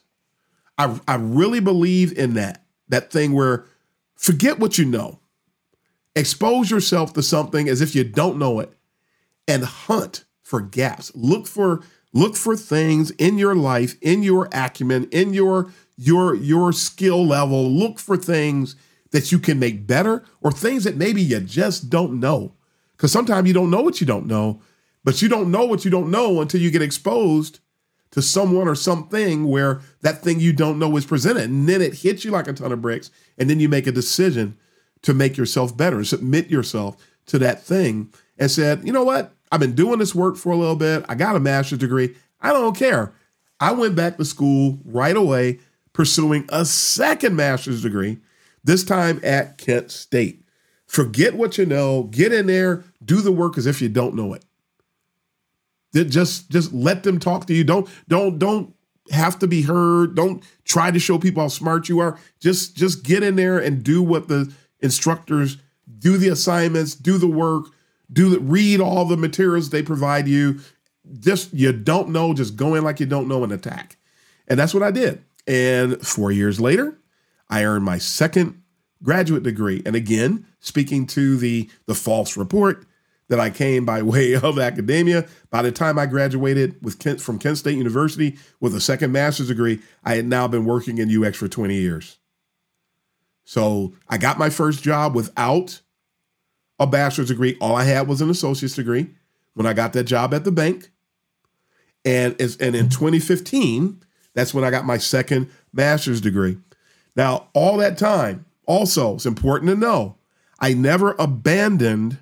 I, I really believe in that. That thing where forget what you know. Expose yourself to something as if you don't know it and hunt for gaps. Look for look for things in your life, in your acumen, in your your your skill level. Look for things that you can make better or things that maybe you just don't know. Because sometimes you don't know what you don't know, but you don't know what you don't know until you get exposed to someone or something where that thing you don't know is presented. And then it hits you like a ton of bricks. And then you make a decision to make yourself better, and submit yourself to that thing and said, you know what? I've been doing this work for a little bit. I got a master's degree. I don't care. I went back to school right away pursuing a second master's degree, this time at Kent State. Forget what you know, get in there, do the work as if you don't know it. Just just let them talk to you. Don't don't don't have to be heard. Don't try to show people how smart you are. Just just get in there and do what the instructors do the assignments, do the work, do the read all the materials they provide you. Just you don't know, just go in like you don't know and attack. And that's what I did. And four years later, I earned my second graduate degree. And again, speaking to the the false report that I came by way of academia, by the time I graduated with Kent, from Kent State University with a second master's degree, I had now been working in UX for 20 years. So I got my first job without a bachelor's degree. All I had was an associate's degree when I got that job at the bank. And, and in 2015, that's when I got my second master's degree. Now, all that time, also, it's important to know, I never abandoned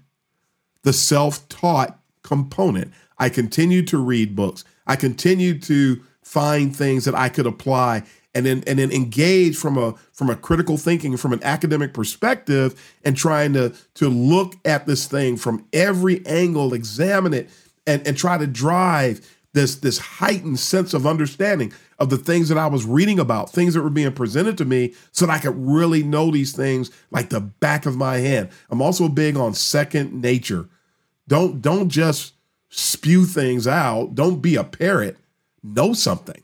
the self taught component. I continued to read books. I continued to find things that I could apply and then and then engage from a from a critical thinking from an academic perspective and trying to to look at this thing from every angle examine it and and try to drive this this heightened sense of understanding of the things that I was reading about, things that were being presented to me, so that I could really know these things like the back of my hand. I'm also big on second nature. Don't don't just spew things out. Don't be a parrot. Know something.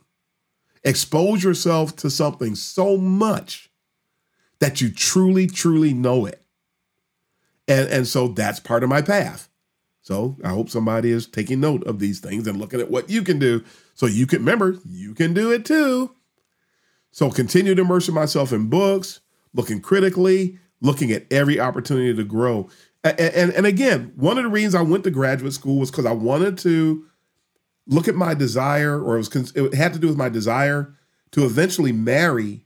Expose yourself to something so much that you truly, truly know it. And, and so that's part of my path. So I hope somebody is taking note of these things and looking at what you can do so you can remember you can do it too. So continue to immerse myself in books, looking critically, looking at every opportunity to grow. And, and, and again, one of the reasons I went to graduate school was because I wanted to look at my desire, or it was it had to do with my desire to eventually marry,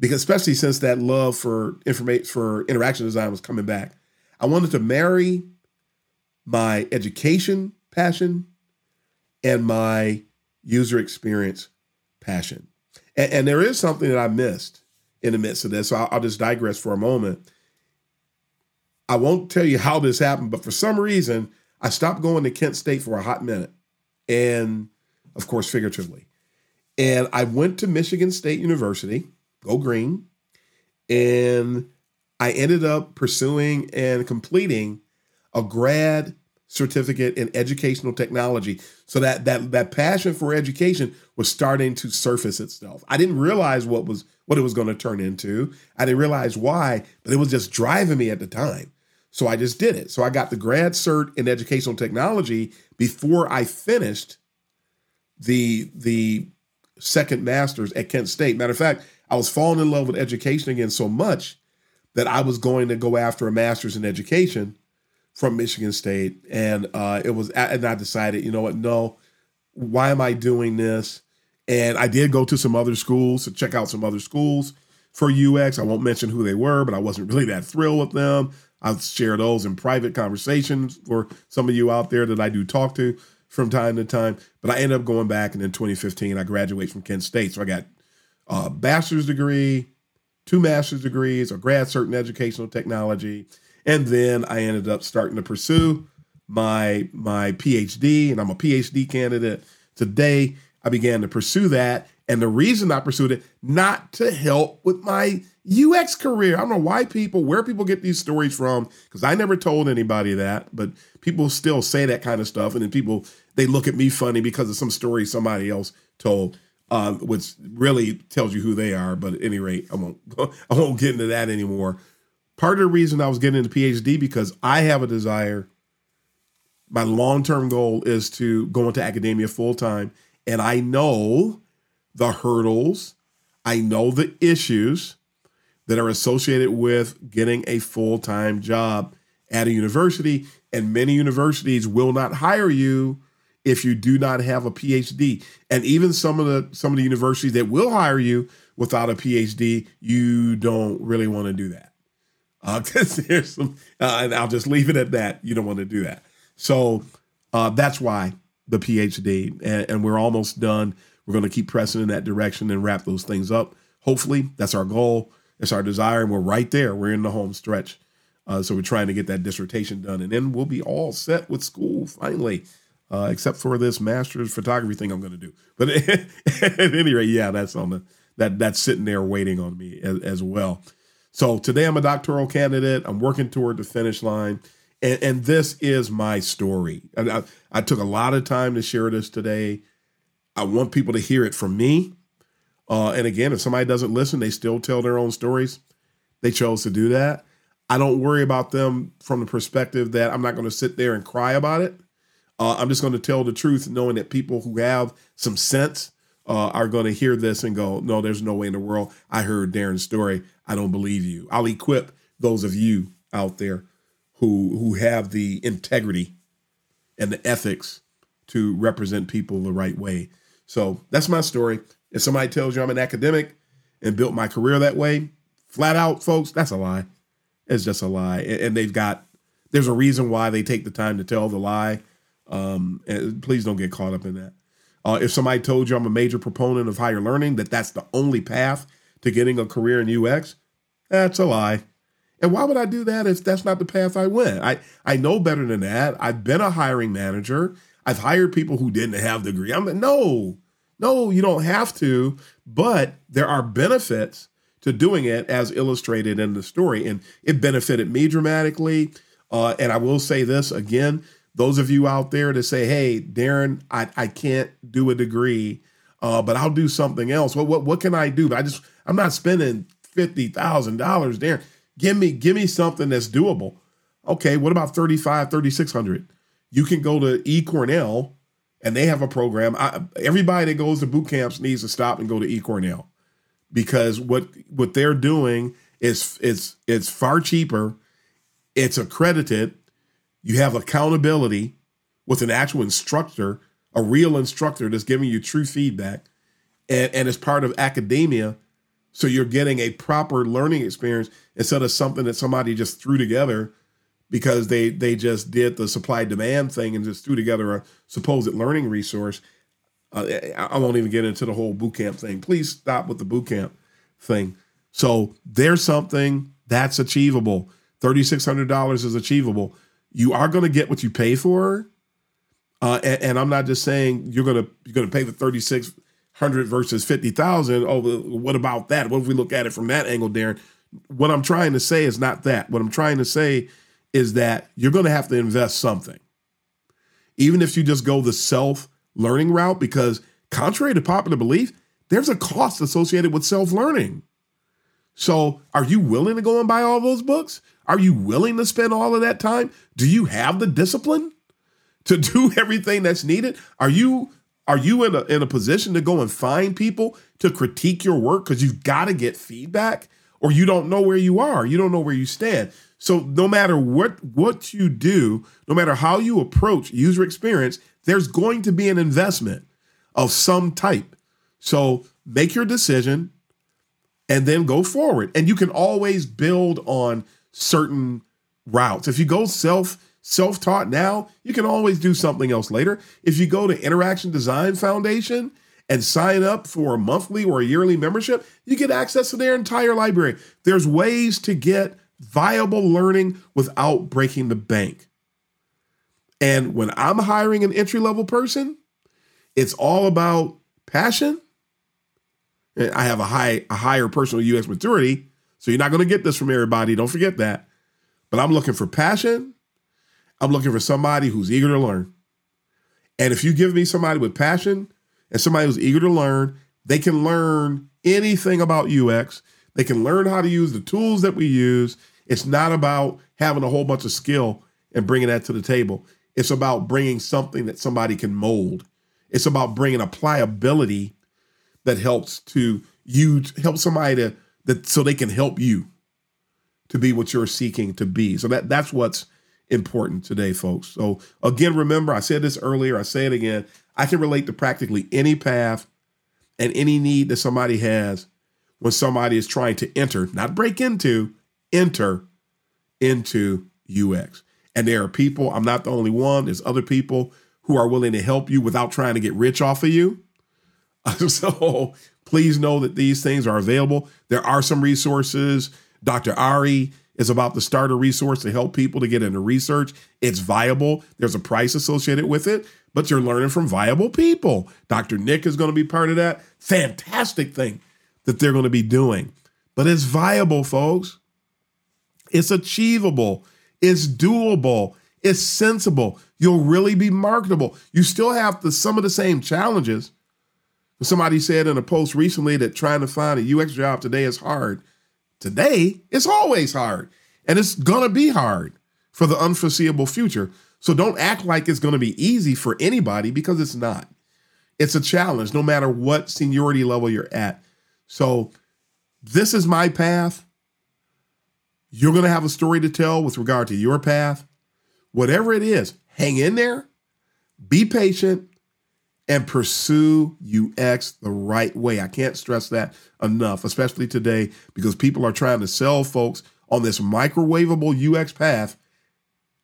because especially since that love for information for interaction design was coming back, I wanted to marry my education passion and my user experience passion. And, and, there is something that I missed in the midst of this. So I'll, I'll just digress for a moment. I won't tell you how this happened, but for some reason, I stopped going to Kent State for a hot minute. And of course, figuratively. And I went to Michigan State University, go green. And I ended up pursuing and completing a grad certificate in educational technology. So that that that passion for education was starting to surface itself. I didn't realize what was what it was going to turn into. I didn't realize why, but it was just driving me at the time. So I just did it. So I got the grad cert in educational technology before I finished the the second master's at Kent State. Matter of fact, I was falling in love with education again so much that I was going to go after a master's in education from Michigan State, and uh, it was and I decided, you know what, no, why am I doing this? And I did go to some other schools to check out some other schools for UX. I won't mention who they were, but I wasn't really that thrilled with them. I'll share those in private conversations for some of you out there that I do talk to from time to time. But I ended up going back, and in 2015, I graduated from Kent State. So I got a bachelor's degree, two master's degrees, a grad cert in educational technology, and then I ended up starting to pursue my my PhD, and I'm a PhD candidate today. I began to pursue that, and the reason I pursued it not to help with my UX career. I don't know why people, where people get these stories from, because I never told anybody that, but people still say that kind of stuff, and then people they look at me funny because of some story somebody else told, um, which really tells you who they are. But at any rate, I won't I won't get into that anymore. Part of the reason I was getting into PhD because I have a desire. My long term goal is to go into academia full time, and I know the hurdles, I know the issues that are associated with getting a full time job at a university. And many universities will not hire you if you do not have a PhD. And even some of the some of the universities that will hire you without a PhD, you don't really want to do that because uh, there's some, uh, and I'll just leave it at that. You don't want to do that. So uh, that's why the PhD, and, and we're almost done. We're going to keep pressing in that direction and wrap those things up. Hopefully, that's our goal. It's our desire, and we're right there. We're in the home stretch. Uh, so we're trying to get that dissertation done, and then we'll be all set with school finally, uh, except for this master's photography thing I'm going to do. But at any rate, yeah, that's on the that that's sitting there waiting on me as, as well. So today I'm a doctoral candidate. I'm working toward the finish line. And, and this is my story. I, I took a lot of time to share this today. I want people to hear it from me. Uh, and again, if somebody doesn't listen, they still tell their own stories. they chose to do that. I don't worry about them from the perspective that I'm not going to sit there and cry about it. Uh, I'm just going to tell the truth, knowing that people who have some sense uh, are going to hear this and go, no, there's no way in the world. I heard Darren's story. I don't believe you. I'll equip those of you out there who who have the integrity and the ethics to represent people the right way. So that's my story. If somebody tells you I'm an academic and built my career that way, flat out, folks, that's a lie. It's just a lie. And they've got, there's a reason why they take the time to tell the lie. Um, and please don't get caught up in that. Uh, if somebody told you I'm a major proponent of higher learning, that that's the only path to getting a career in UX, that's a lie. And why would I do that if that's not the path I went? I, I know better than that. I've been a hiring manager. I've hired people who didn't have the degree. I'm like, no, no, you don't have to, but there are benefits to doing it as illustrated in the story. And it benefited me dramatically. Uh, and I will say this again those of you out there to say, hey, Darren, I, I can't do a degree, uh, but I'll do something else. What, what, what can I do? I just, I'm not spending $50,000, there. Give me, give me something that's doable. Okay, what about 35, 3600? You can go to eCornell and they have a program. I, everybody that goes to boot camps needs to stop and go to eCornell because what what they're doing is it's it's far cheaper. It's accredited. You have accountability with an actual instructor, a real instructor that's giving you true feedback, and, and it's part of academia. So you're getting a proper learning experience instead of something that somebody just threw together because they they just did the supply demand thing and just threw together a supposed learning resource. Uh, I won't even get into the whole boot camp thing. Please stop with the boot camp thing. So there's something that's achievable. $3,600 is achievable. You are going to get what you pay for. Uh, and, and, I'm not just saying you're going to you're going to pay the 3600 versus 50,000. Oh, what about that? What if we look at it from that angle, Darren? What I'm trying to say is not that. What I'm trying to say is that you're going to have to invest something. Even if you just go the self learning route, because contrary to popular belief, there's a cost associated with self learning. So, are you willing to go and buy all those books? Are you willing to spend all of that time? Do you have the discipline to do everything that's needed? Are you are you in a in a position to go and find people to critique your work because you've got to get feedback or you don't know where you are, you don't know where you stand. So no matter what what you do, no matter how you approach user experience, there's going to be an investment of some type. So make your decision and then go forward. And you can always build on certain routes. If you go self self-taught now, you can always do something else later. If you go to Interaction Design Foundation and sign up for a monthly or a yearly membership, you get access to their entire library. There's ways to get viable learning without breaking the bank. And when I'm hiring an entry level person, it's all about passion. I have a high a higher personal UX maturity, so you're not going to get this from everybody. Don't forget that. But I'm looking for passion. I'm looking for somebody who's eager to learn. And if you give me somebody with passion and somebody who's eager to learn, they can learn anything about UX. They can learn how to use the tools that we use. It's not about having a whole bunch of skill and bringing that to the table. It's about bringing something that somebody can mold. It's about bringing a pliability that helps to you help somebody to that so they can help you to be what you're seeking to be. So that that's what's important today, folks. So again, remember I said this earlier, I say it again. I can relate to practically any path and any need that somebody has when somebody is trying to enter, not break into, enter into UX. And there are people, I'm not the only one, there's other people who are willing to help you without trying to get rich off of you. so please know that these things are available. There are some resources. Dr. Ari is about the starter resource to help people to get into research. It's viable. There's a price associated with it, but you're learning from viable people. Dr. Nick is going to be part of that. Fantastic thing that they're going to be doing. But it's viable, folks. It's achievable. It's doable. It's sensible. You'll really be marketable. You still have the, some of the same challenges. Somebody said in a post recently that trying to find a UX job today is hard. Today, it's always hard. And it's to be hard for the unforeseeable future. So don't act like it's to be easy for anybody because it's not. It's a challenge no matter what seniority level you're at. So this is my path. You're going to have a story to tell with regard to your path. Whatever it is, hang in there, be patient, and pursue UX the right way. I can't stress that enough, especially today, because people are trying to sell folks on this microwavable UX path.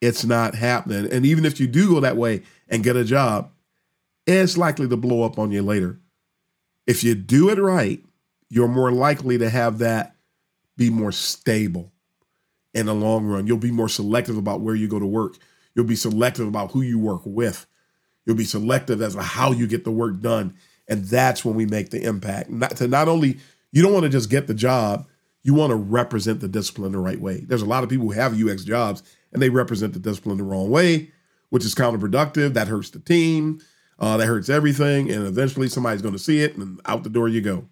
It's not happening. And even if you do go that way and get a job, it's likely to blow up on you later. If you do it right, you're more likely to have that be more stable in the long run. You'll be more selective about where you go to work. You'll be selective about who you work with. You'll be selective as to how you get the work done. And that's when we make the impact. Not to not only, you don't want to just get the job, you want to represent the discipline the right way. There's a lot of people who have UX jobs and they represent the discipline the wrong way, which is counterproductive. That hurts the team. Uh, that hurts everything. And eventually somebody's going to see it and out the door you go.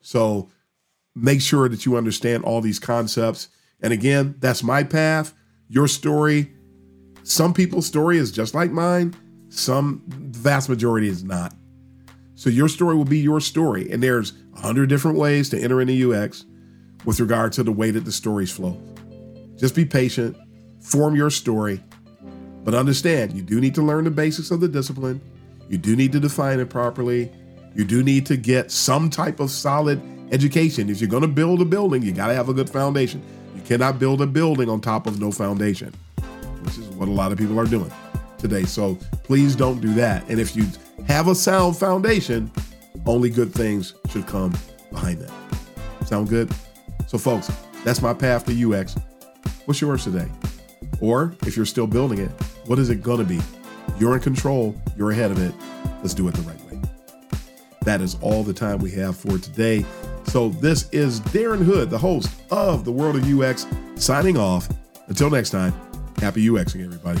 So make sure that you understand all these concepts. And again, that's my path. Your story, some people's story is just like mine. Some vast majority is not. So your story will be your story. And there's a hundred different ways to enter into UX with regard to the way that the stories flow. Just be patient, form your story, but understand you do need to learn the basics of the discipline. You do need to define it properly. You do need to get some type of solid education. If you're going to build a building, you got to have a good foundation. You cannot build a building on top of no foundation, which is what a lot of people are doing today. So please don't do that. And if you have a sound foundation, only good things should come behind that. Sound good? So, folks, that's my path to UX. What's yours today? Or if you're still building it, what is it going to be? You're in control, you're ahead of it. Let's do it the right way. That is all the time we have for today. So, this is Darren Hood, the host of The World of UX, signing off. Until next time, happy UXing, everybody.